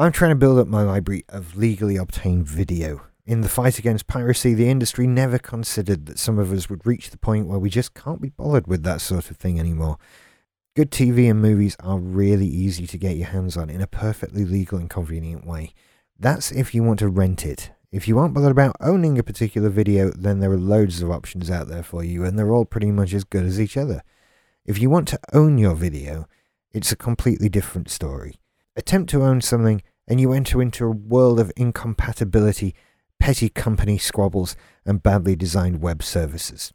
I'm trying to build up my library of legally obtained video. In the fight against piracy, the industry never considered that some of us would reach the point where we just can't be bothered with that sort of thing anymore. Good TV and movies are really easy to get your hands on in a perfectly legal and convenient way. That's if you want to rent it. If you aren't bothered about owning a particular video, then there are loads of options out there for you, and they're all pretty much as good as each other. If you want to own your video, it's a completely different story. Attempt to own something, and you enter into a world of incompatibility, petty company squabbles, and badly designed web services.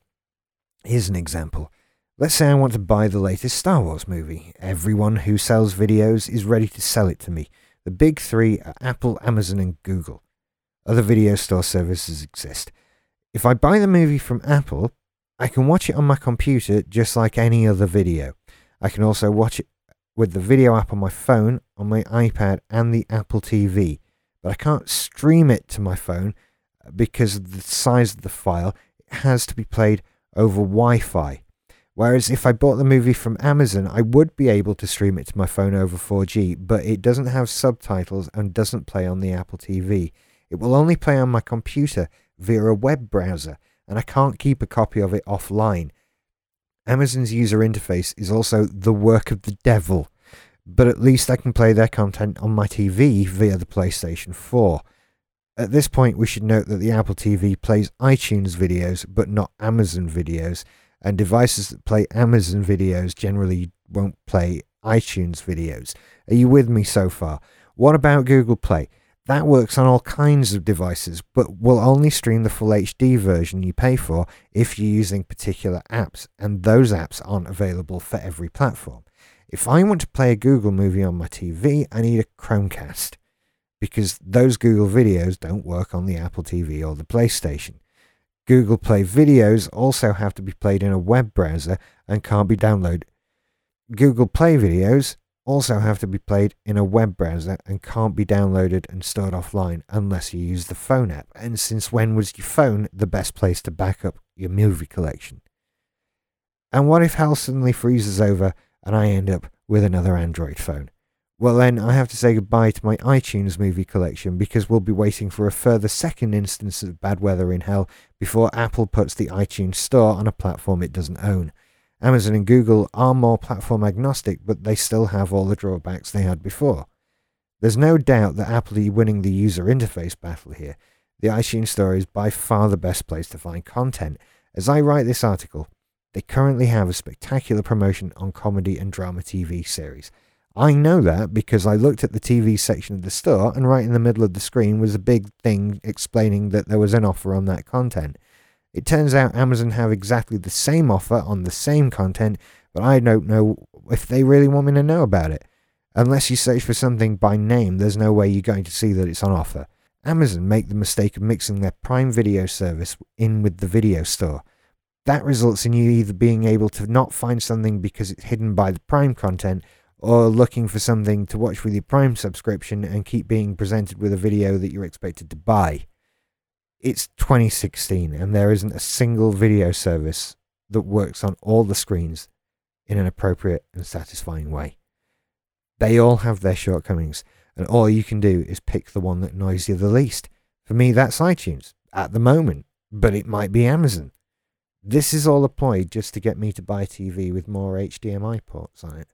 Here's an example. Let's say I want to buy the latest Star Wars movie. Everyone who sells videos is ready to sell it to me. The big three are Apple, Amazon, and Google. Other video store services exist. If I buy the movie from Apple, I can watch it on my computer just like any other video. I can also watch it with the video app on my phone, on my iPad, and the Apple TV. But I can't stream it to my phone uh, because of the size of the file. It has to be played over Wi Fi. Whereas if I bought the movie from Amazon, I would be able to stream it to my phone over 4G, but it doesn't have subtitles and doesn't play on the Apple TV. It will only play on my computer via a web browser, and I can't keep a copy of it offline. Amazon's user interface is also the work of the devil, but at least I can play their content on my TV via the PlayStation 4. At this point, we should note that the Apple TV plays iTunes videos, but not Amazon videos and devices that play Amazon videos generally won't play iTunes videos. Are you with me so far? What about Google Play? That works on all kinds of devices, but will only stream the full HD version you pay for if you're using particular apps, and those apps aren't available for every platform. If I want to play a Google movie on my TV, I need a Chromecast because those Google videos don't work on the Apple TV or the PlayStation. Google Play videos also have to be played in a web browser and can't be downloaded. Google Play videos also have to be played in a web browser and can't be downloaded and stored offline unless you use the phone app. And since when was your phone the best place to back up your movie collection? And what if hell suddenly freezes over and I end up with another Android phone? Well, then I have to say goodbye to my iTunes movie collection because we'll be waiting for a further second instance of bad weather in hell before Apple puts the iTunes Store on a platform it doesn't own. Amazon and Google are more platform agnostic, but they still have all the drawbacks they had before. There's no doubt that Apple are winning the user interface battle here. The iTunes Store is by far the best place to find content. As I write this article, they currently have a spectacular promotion on comedy and drama TV series. I know that because I looked at the TV section of the store, and right in the middle of the screen was a big thing explaining that there was an offer on that content. It turns out Amazon have exactly the same offer on the same content, but I don't know if they really want me to know about it. Unless you search for something by name, there's no way you're going to see that it's on offer. Amazon make the mistake of mixing their Prime Video service in with the video store. That results in you either being able to not find something because it's hidden by the Prime content or looking for something to watch with your Prime subscription and keep being presented with a video that you're expected to buy. It's 2016 and there isn't a single video service that works on all the screens in an appropriate and satisfying way. They all have their shortcomings, and all you can do is pick the one that annoys you the least. For me, that's iTunes at the moment, but it might be Amazon. This is all a ploy just to get me to buy a TV with more HDMI ports on it.